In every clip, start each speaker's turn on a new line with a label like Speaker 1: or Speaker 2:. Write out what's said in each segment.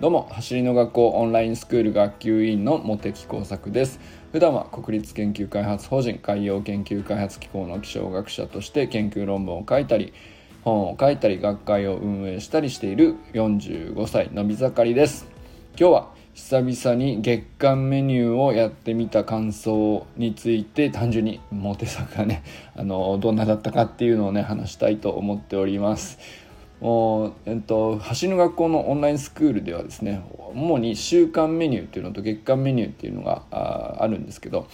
Speaker 1: どうも走りの学校オンラインスクール学級委員の茂木耕作です。普段は国立研究開発法人海洋研究開発機構の気象学者として研究論文を書いたり本を書いたり学会を運営したりしている45歳のび盛りです。今日は久々に月間メニューをやってみた感想について単純にモテ作がねあのどんなだったかっていうのをね話したいと思っております。えっと、走る学校のオンラインスクールではですね主に週間メニューっていうのと月間メニューっていうのがああるんですけど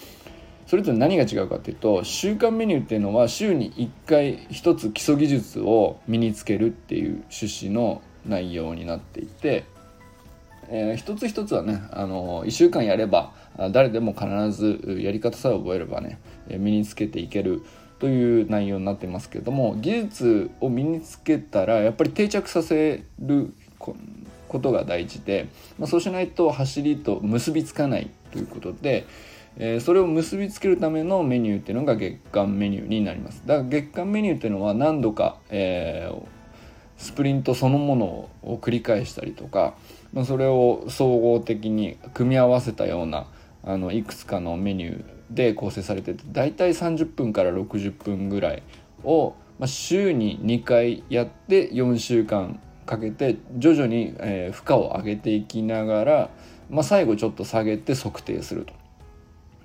Speaker 1: それぞれ何が違うかっていうと週間メニューっていうのは週に1回1つ基礎技術を身につけるっていう趣旨の内容になっていてえー、一つ一つはね、あの1週間やれば誰でも必ずやり方さえ覚えればね身につけていけるという内容になってますけれども技術を身につけたらやっぱり定着させることが大事で、まあ、そうしないと走りと結びつかないということで、えー、それを結びつけるためのメニューっていうのが月間メニューになります。だから月間メニューっていうのは何度か、えー、スプリントそのものを繰り返したりとかまあ、それを総合的に組み合わせたようなあのいくつかのメニューで構成されてて大体30分から60分ぐらいを、まあ、週に2回やって4週間かけて徐々に、えー、負荷を上げていきながら、まあ、最後ちょっと下げて測定すると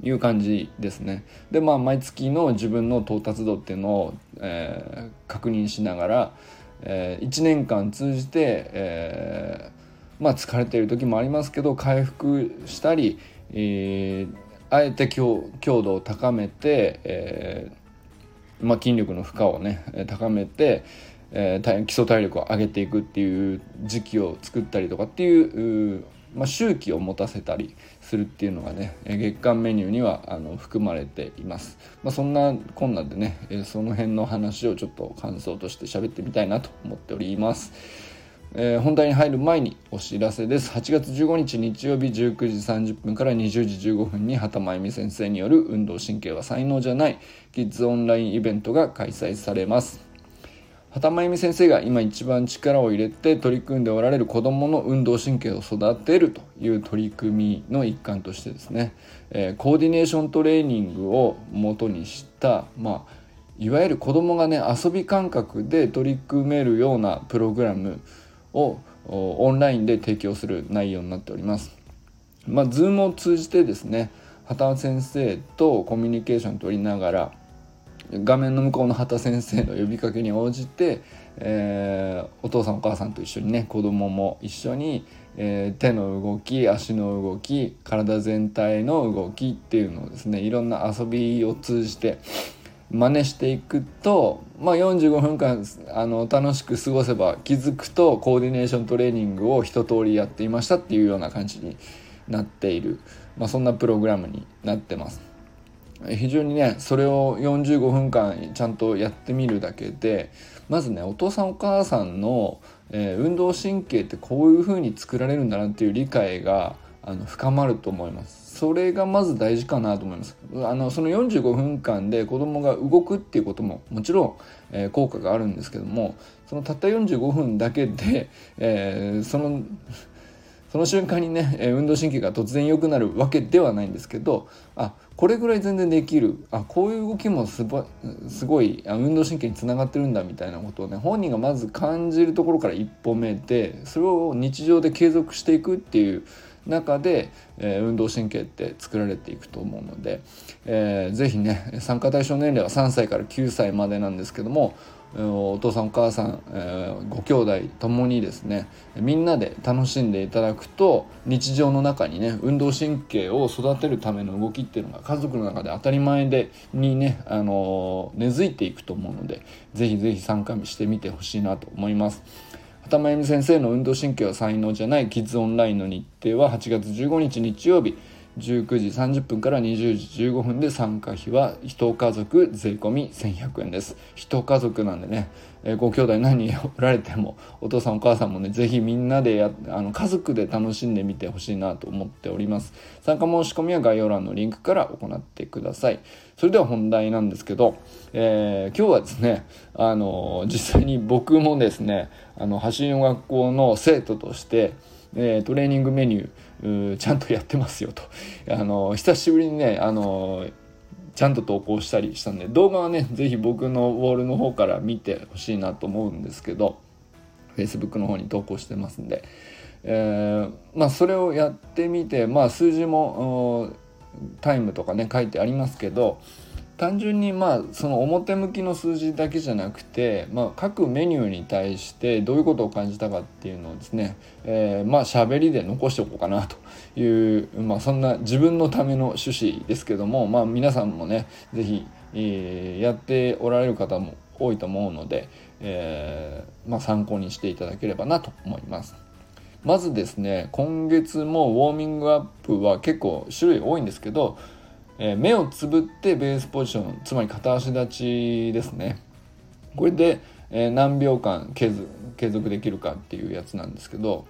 Speaker 1: いう感じですね。でまあ毎月の自分の到達度っていうのを、えー、確認しながら、えー、1年間通じて、えーまあ、疲れている時もありますけど回復したり、えー、あえて強強度を高めて、えーまあ、筋力の負荷をね高めて、えー、基礎体力を上げていくっていう時期を作ったりとかっていうまあ、周期を持たせたりするっていうのがね月間メニューにはあの含まれています、まあ、そんなこんなでねその辺の話をちょっと感想として喋ってみたいなと思っております。えー、本題に入る前にお知らせです。8月15日日曜日19時30分から20時15分に畑真由美先生による運動神経は才能じゃない。キッズオンラインイベントが開催されます。畑真由美先生が今一番力を入れて取り組んでおられる子どもの運動神経を育てるという取り組みの一環としてですね、えー、コーディネーショントレーニングを元にしたまあいわゆる子どもがね遊び感覚で取り組めるようなプログラムをオンラインで提供する内容になっております。まあ、Zoom を通じてですね畑先生とコミュニケーション取りながら画面の向こうの畑先生の呼びかけに応じて、えー、お父さんお母さんと一緒にね子供も一緒に、えー、手の動き足の動き体全体の動きっていうのをですねいろんな遊びを通じて真似していくと、まあ、45分間あの楽しく過ごせば気づくとコーディネーショントレーニングを一通りやっていましたっていうような感じになっている、まあ、そんなプログラムになってます。非常にねそれを45分間ちゃんとやってみるだけでまずねお父さんお母さんの、えー、運動神経ってこういう風に作られるんだなっていう理解があの深まると思いますそれがまず大事かなと思います。あのその45分間で子供が動くっていうことももちろん、えー、効果があるんですけどもそのたった45分だけで、えー、そのその瞬間にね運動神経が突然良くなるわけではないんですけどあこれぐらい全然できる。あこういう動きもすすごい運動神経につながってるんだみたいなことをね本人がまず感じるところから一歩目でそれを日常で継続していくっていう中で、えー、運動神経って作られていくと思うので、えー、ぜひね参加対象年齢は3歳から9歳までなんですけどもお父さんお母さん、えー、ご兄弟ともにですねみんなで楽しんでいただくと日常の中にね運動神経を育てるための動きっていうのが家族の中で当たり前でにね、あのー、根付いていくと思うのでぜひぜひ参加してみてほしいなと思います。田真由美先生の運動神経は才能じゃないキッズオンラインの日程は8月15日日曜日。19時30分から20時15分で参加費は1家族税込1100円です。1家族なんでね、えー、ご兄弟何人おられてもお父さんお母さんもねぜひみんなでやあの家族で楽しんでみてほしいなと思っております。参加申し込みは概要欄のリンクから行ってください。それでは本題なんですけど、えー、今日はですねあの実際に僕もですねあの走りの学校の生徒としてえトレーニングメニューちゃんとやってますよと。あの久しぶりにねあのちゃんと投稿したりしたんで動画はね是非僕のウォールの方から見てほしいなと思うんですけど Facebook の方に投稿してますんで、えー、まあそれをやってみてまあ数字もタイムとかね書いてありますけど単純にまあその表向きの数字だけじゃなくて、まあ、各メニューに対してどういうことを感じたかっていうのをですね、えー、まあ喋りで残しておこうかなという、まあ、そんな自分のための趣旨ですけども、まあ、皆さんもね是非、えー、やっておられる方も多いと思うので、えー、まあ、参考にしていただければなと思います。まずですね今月もウォーミングアップは結構種類多いんですけど、えー、目をつぶってベースポジションつまり片足立ちですね。これで、えー、何秒間継続できるかっていうやつなんですけど、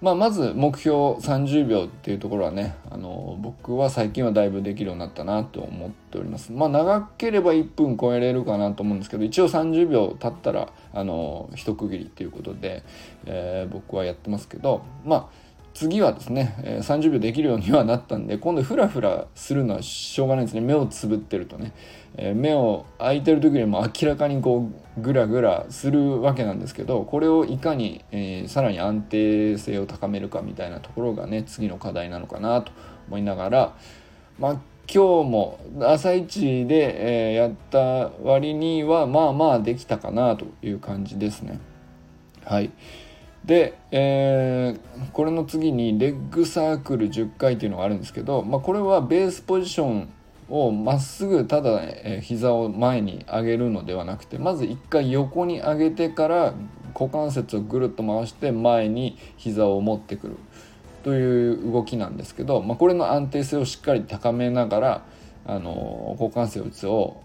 Speaker 1: まあ、まず目標30秒っていうところはねあの僕は最近はだいぶできるようになったなと思っております。まあ長ければ1分超えれるかなと思うんですけど一応30秒経ったらあの一区切りっていうことで、えー、僕はやってますけどまあ次はですね、えー、30秒できるようにはなったんで今度フラフラするのはしょうがないですね。目をつぶってるとね、え、目を開いてる時にも明らかにこうグラグラするわけなんですけどこれをいかに、えー、さらに安定性を高めるかみたいなところがね次の課題なのかなと思いながらまあ今日も朝一で、え、やった割にはまあまあできたかなという感じですね。はい。で、えー、これの次にレッグサークル10回っていうのがあるんですけど、まあ、これはベースポジションをまっすぐただ、えー、膝を前に上げるのではなくてまず一回横に上げてから股関節をぐるっと回して前に膝を持ってくる。という動きなんですけど、まあ、これの安定性をしっかり高めながらあの股関節を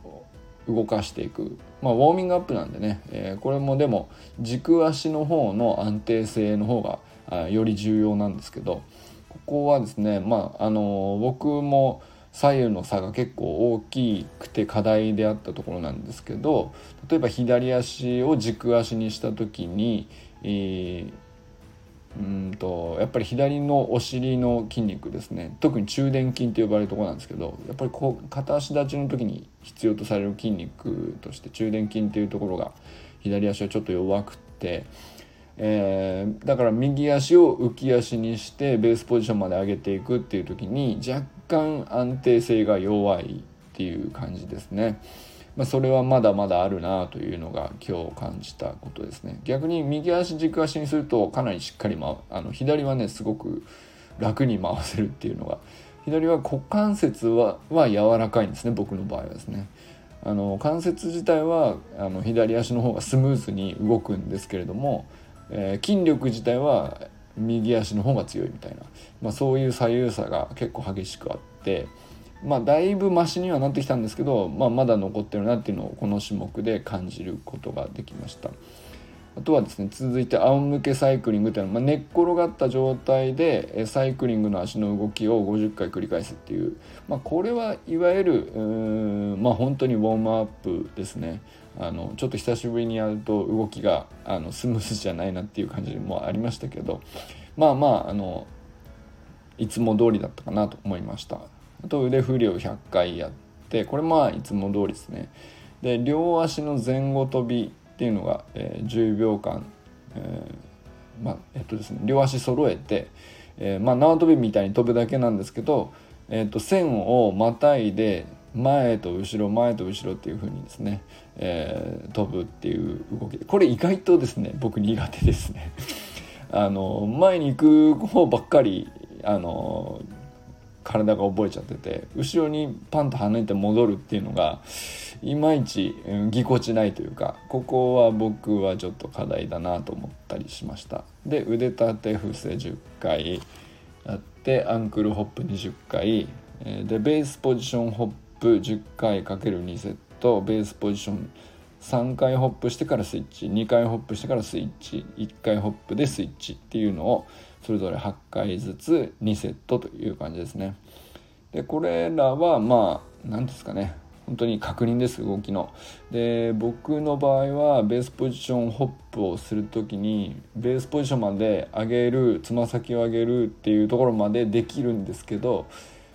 Speaker 1: 動かしていく、まあ、ウォーミングアップなんでね、えー、これもでも軸足の方の安定性の方がより重要なんですけどここはですねまああの僕も左右の差が結構大きくて課題であったところなんですけど例えば左足を軸足にした時に、えー、うんとやっぱり左のお尻の筋肉ですね特に中殿筋と呼ばれるところなんですけどやっぱりこう片足立ちの時に必要とされる筋肉として中殿筋っていうところが左足はちょっと弱くって、えー、だから右足を浮き足にしてベースポジションまで上げていくっていう時に若干安定性が弱いっていう感じですね。まあ、それはまだまだあるなというのが今日感じたことですね。逆に右足軸足にするとかなりしっかり、ま、あの左はねすごく楽に回せるっていうのが左は股関節はは柔らかいんですね僕の場合はですね。あの関節自体はあの左足の方がスムーズに動くんですけれども、えー、筋力自体は右足の方が強いみたいな、まあ、そういう左右差が結構激しくあってまあだいぶマシにはなってきたんですけど、まあ、まだ残ってるなっていうのをこの種目で感じることができましたあとはですね続いて仰向けサイクリングっていうのは、まあ、寝っ転がった状態でサイクリングの足の動きを50回繰り返すっていう、まあ、これはいわゆるまあ本当にウォームアップですねあのちょっと久しぶりにやると動きがあのスムーズじゃないなっていう感じもありましたけどまあまああのいつも通りだったかなと思いました。あと腕振りを100回やってこれまあいつも通りですね。で両足の前後跳びっていうのが、えー、10秒間、えー、まあえっとですね両足揃えて、えー、まあ縄跳びみたいに飛ぶだけなんですけど、えー、と線をまたいで前と後ろ前と後ろっていう風にですね、えー、飛ぶっていう動き。これ意外とですね僕苦手ですね。あの前に行く方ばっかりあの体が覚えちゃってて後ろにパンと跳ねて戻るっていうのがいまいちぎこちないというかここは僕はちょっと課題だなと思ったりしました。で腕立て伏せ10回やってアンクルホップ20回でベースポジションホップ10回 ×2 セットベースポジション3回ホップしてからスイッチ2回ホップしてからスイッチ1回ホップでスイッチっていうのをそれぞれ8回ずつ2セットという感じですね。でこれらはまあ何ですかね本当に確認です動きので僕の場合はベースポジションホップをする時にベースポジションまで上げるつま先を上げるっていうところまでできるんですけど、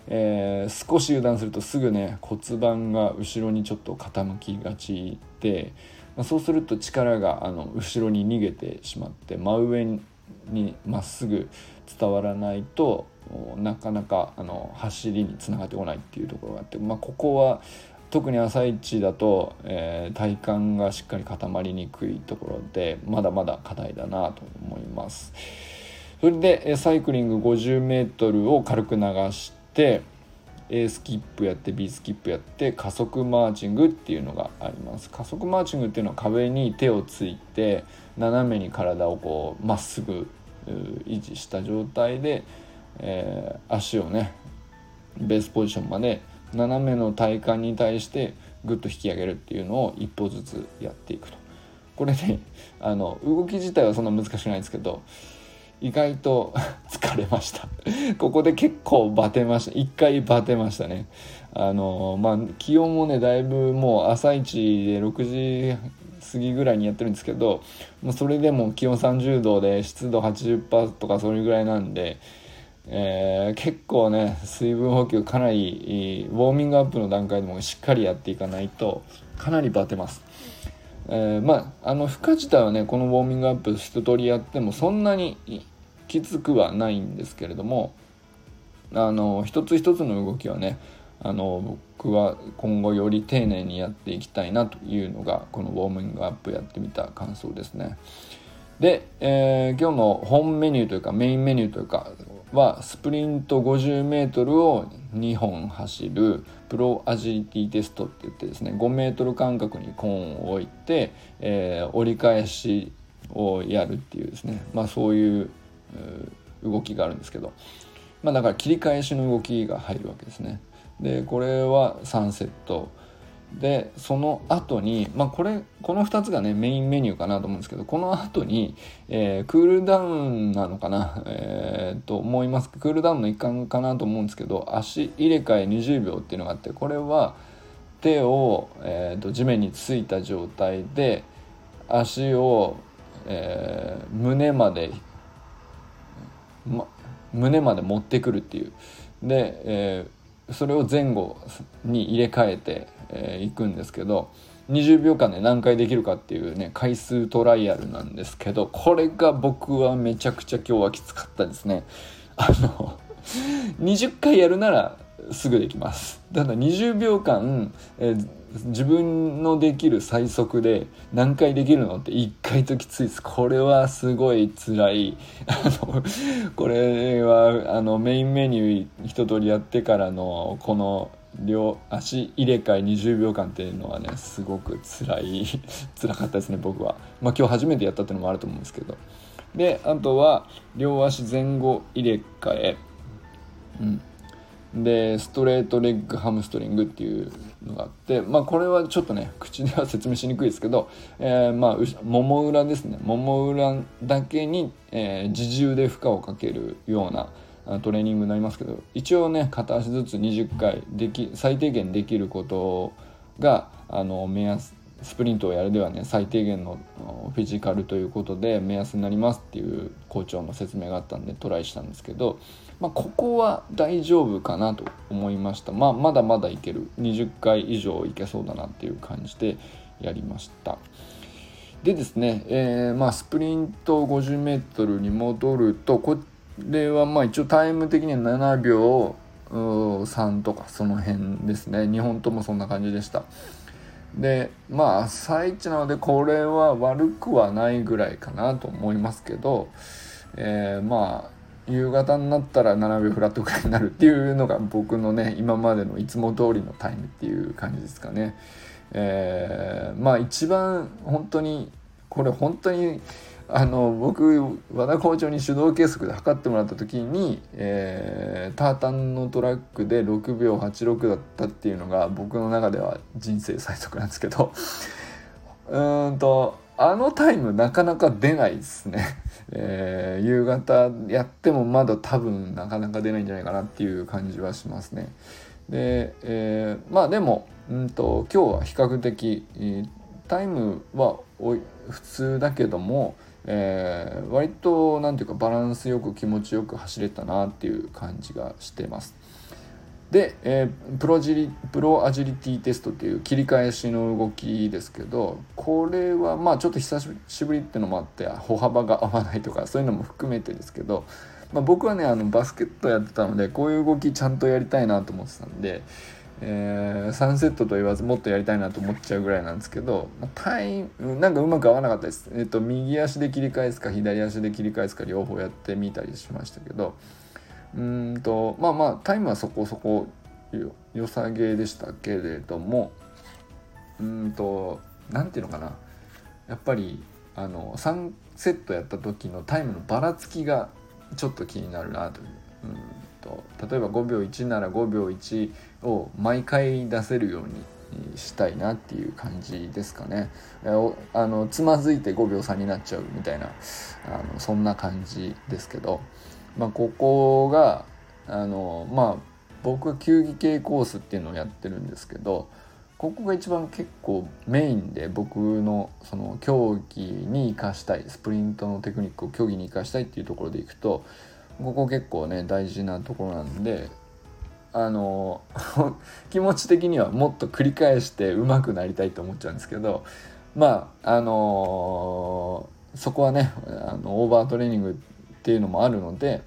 Speaker 1: えー、少し油断するとすぐね骨盤が後ろにちょっと傾きがちで、まあ、そうすると力があの後ろに逃げてしまって真上にまっすぐ伝わらないとなかなかあの走りにつながってこないっていうところがあって、まあ、ここは特に朝一だと、えー、体幹がしっかり固まりにくいところでまだまだ課題だなと思います。それでサイクリング 50m を軽く流して A スキップやって B スキップやって加速マーチングっていうのがあります。加速マーチングっていうのは壁に手をついて斜めに体をこうまっすぐ維持した状態で、えー、足をねベースポジションまで斜めの体幹に対してグッと引き上げるっていうのを一歩ずつやっていくと。これねあの動き自体はそんな難しくないんですけど意外と 疲れましたここで結構バテました一回バテましたねあのまあ気温もねだいぶもう朝一で6時過ぎぐらいにやってるんですけどもうそれでも気温30度で湿度80%とかそれぐらいなんでえー、結構ね水分補給かなりウォーミングアップの段階でもしっかりやっていかないとかなりバテます。えー、まああの負荷自体はねこのウォーミングアップ一通りやってもそんなにきつくはないんですけれどもあの一つ一つの動きはねあの僕は今後より丁寧にやっていきたいなというのがこのウォーミングアップやってみた感想ですね。で、えー、今日の本メニューというかメインメニューというかはスプリント 50m を2本走るプロアジリティテストって言ってですね 5m 間隔にコーンを置いて、えー、折り返しをやるっていうですねまあそういう動きがあるんですけどまあだから切り返しの動きが入るわけですね。でこれは3セット。でその後にまあこれこの2つがねメインメニューかなと思うんですけどこの後に、えー、クールダウンなのかな、えー、と思います。クールダウンの一環かなと思うんですけど足入れ替え20秒っていうのがあってこれは手を、えー、と地面についた状態で足を、えー、胸まで、ま、胸まで持ってくるっていうで、えー、それを前後に入れ替えてえー、くんですけど20秒間で何回できるかっていうね回数トライアルなんですけどこれが僕はめちゃくちゃ今日はきつかったですね。あの20回やるならすぐできますただ20秒間、えー、自分のできる最速で何回できるのって1回ときついです。これはすごい辛い。あのこれはあのメインメニュー一通りやってからのこの両足入れ替え20秒間っていうのはねすごく辛い。辛かったですね僕は。まあ今日初めてやったっていうのもあると思うんですけど。であとは両足前後入れ替え。うん。でストレートレッグハムストリングっていうのがあってまあこれはちょっとね口では説明しにくいですけど、えー、まあもも裏ですね。もも裏だけに、えー、自重で負荷をかけるようなトレーニングになりますけど一応ね片足ずつ20回でき最低限できることがあの目安スプリントをやるではね最低限のフィジカルということで目安になりますっていう校長の説明があったんでトライしたんですけど、まあ、ここは大丈夫かなと思いました、まあ、まだまだいける。20回以上いけそうだなっていう感じでやりました。でですね、えー、まあ、スプリント 50m に戻るとこれはまあ一応タイム的には7秒3とかその辺ですね。2本ともそんな感じでした。でまあ朝一なのでこれは悪くはないぐらいかなと思いますけど、えー、まあ夕方になったら7秒フラットぐらいになるっていうのが僕のね今までのいつも通りのタイムっていう感じですかね。えー、まあ一番本当にこれ本当にあの僕和田校長に手動計測で測ってもらった時に、えー、タータンのトラックで6秒86だったっていうのが僕の中では人生最速なんですけど うんとあのタイムなかなか出ないですね、えー、夕方やってもまだ多分なかなか出ないんじゃないかなっていう感じはしますね。で、えー、まあでもうんと今日は比較的タイムは普通だけども、えー、割と何ていうかバランスよく気持ちよく走れたなっていう感じがしてます。で、えー、プロジリプロアジリティテストっていう切り返しの動きですけどこれはまあちょっと久しぶりっていうのもあって歩幅が合わないとかそういうのも含めてですけど、まあ、僕はねあのバスケットやってたのでこういう動きちゃんとやりたいなと思ってたんで、えー、3セットと言わずもっとやりたいなと思っちゃうぐらいなんですけど、ま、タイムなんかうまく合わなかったです、えっと、右足で切り返すか左足で切り返すか両方やってみたりしましたけど。うんとまあまあタイムはそこそこ良さげでしたけれどもうんと何ていうのかなやっぱりあの3セットやった時のタイムのばらつきがちょっと気になるなという。うんと例えば5秒1なら5秒1を毎回出せるようにしたいなっていう感じですかね。あのつまずいて5秒差になっちゃうみたいなあのそんな感じですけど。まあ、ここがあのまあ僕は球技系コースっていうのをやってるんですけどここが一番結構メインで僕のその競技に生かしたいスプリントのテクニックを競技に生かしたいっていうところでいくとここ結構ね大事なところなんであの 気持ち的にはもっと繰り返して上手くなりたいと思っちゃうんですけどまああのそこはねあのオーバートレーニングっていうのもあるので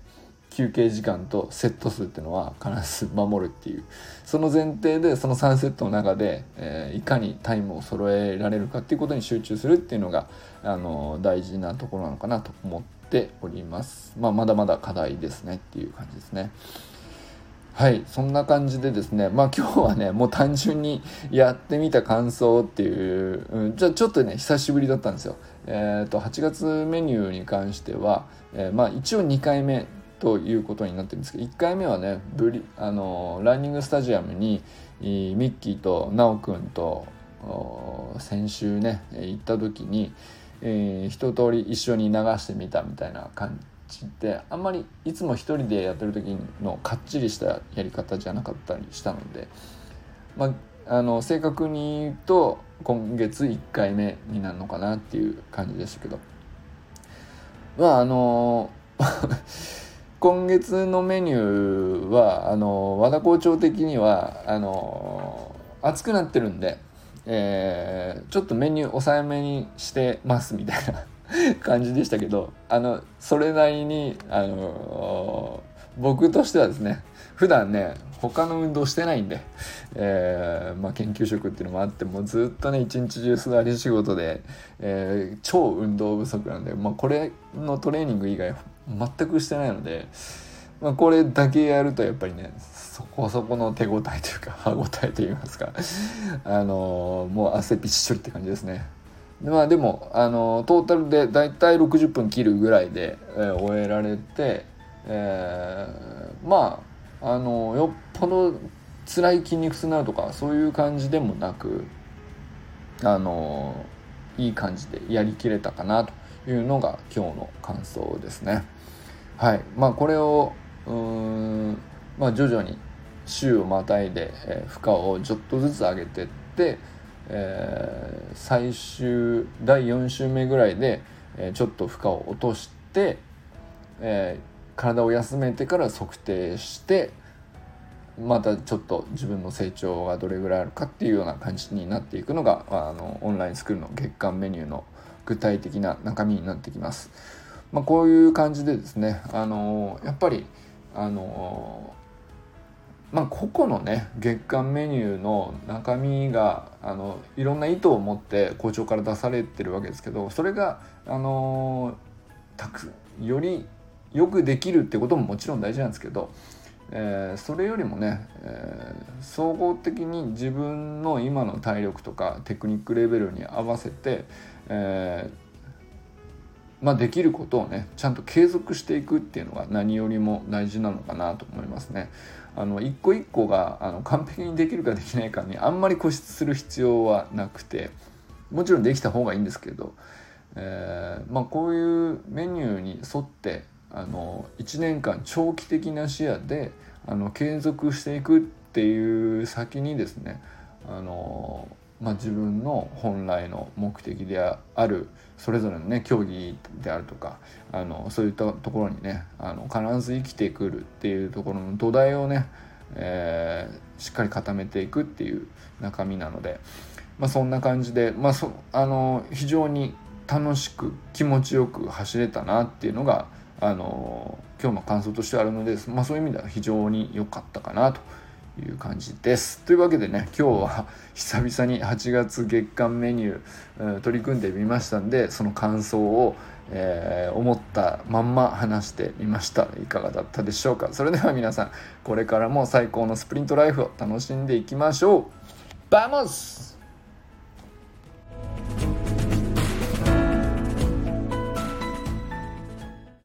Speaker 1: 休憩時間とセット数っていうのは必ず守るっていうその前提でその3セットの中で、えー、いかにタイムを揃えられるかっていうことに集中するっていうのがあの大事なところなのかなと思ってております。まあ、まだまだ課題ですねっていう感じですね。はい、そんな感じでですね、まあ今日はね、もう単純にやってみた感想っていう、うん、じゃあちょっとね、久しぶりだったんですよ。えっ、ー、と、8月メニューに関しては、えー、まあ一応2回目ということになってるんですけど、1回目はね、ブリあのランニングスタジアムに、ミッキーとナオくんと先週ね、行った時に、えー、一通り一緒に流してみたみたいな感じってあんまりいつも一人でやってる時のかっちりしたやり方じゃなかったりしたので、まあ、あの正確に言うと今月1回目になるのかなっていう感じでしたけど。まああの 今月のメニューはあの和田校長的にはあの熱くなってるんで、えー、ちょっとメニュー抑えめにしてますみたいな 感じでしたけどあのそれなりにあの僕としてはですね普段ね他の運動してないんで、えーまあ、研究職っていうのもあってもうずっとね一日中座り仕事で、えー、超運動不足なんで、まあ、これのトレーニング以外全くしてないので、まあ、これだけやるとやっぱりねそこそこの手応えというか 歯応えといいますかあの、もう汗びっしょりって感じですね。まあでもあのトータルで大体60分切るぐらいで、えー、終えられて、えー、まああのよっぽど辛い筋肉痛になるとかそういう感じでもなくあのいい感じでやりきれたかなというのが今日の感想ですね。はいまあ、これをうん、まあ、徐々に週をまたいで、えー、負荷をちょっとずつ上げてってえー、最終第4週目ぐらいで、えー、ちょっと負荷を落として、えー、体を休めてから測定してまたちょっと自分の成長がどれぐらいあるかっていうような感じになっていくのがあのオンラインスクールの月間メニューの具体的な中身になってきます。まあ、こういう感じでですねあのやっぱりあのまあ、個々のね月間メニューの中身があのいろんな意図を持って校長から出されてるわけですけどそれがあのたくよりよくできるってことももちろん大事なんですけど、えー、それよりもね、えー、総合的に自分の今の体力とかテクニックレベルに合わせて、えーまあ、できることをねちゃんと継続していくっていうのが何よりも大事なのかなと思いますね。あの一個一個があの完璧にできるかできないかにあんまり固執する必要はなくてもちろんできた方がいいんですけど、えー、まあ、こういうメニューに沿ってあの1年間長期的な視野であの継続していくっていう先にですねあのまあ、自分の本来の目的であるそれぞれのね競技であるとかあのそういったところにねあの必ず生きてくるっていうところの土台をね、えー、しっかり固めていくっていう中身なので、まあ、そんな感じで、まあ、そあの非常に楽しく気持ちよく走れたなっていうのがあの今日の感想としてあるので、まあ、そういう意味では非常に良かったかなという感じです。というわけでね今日は 久々に8月月間メニュー取り組んでみましたんでその感想を、えー、思ったまんま話してみました。いかがだったでしょうか？それでは皆さんこれからも最高のスプリントライフを楽しんでいきましょう。バモス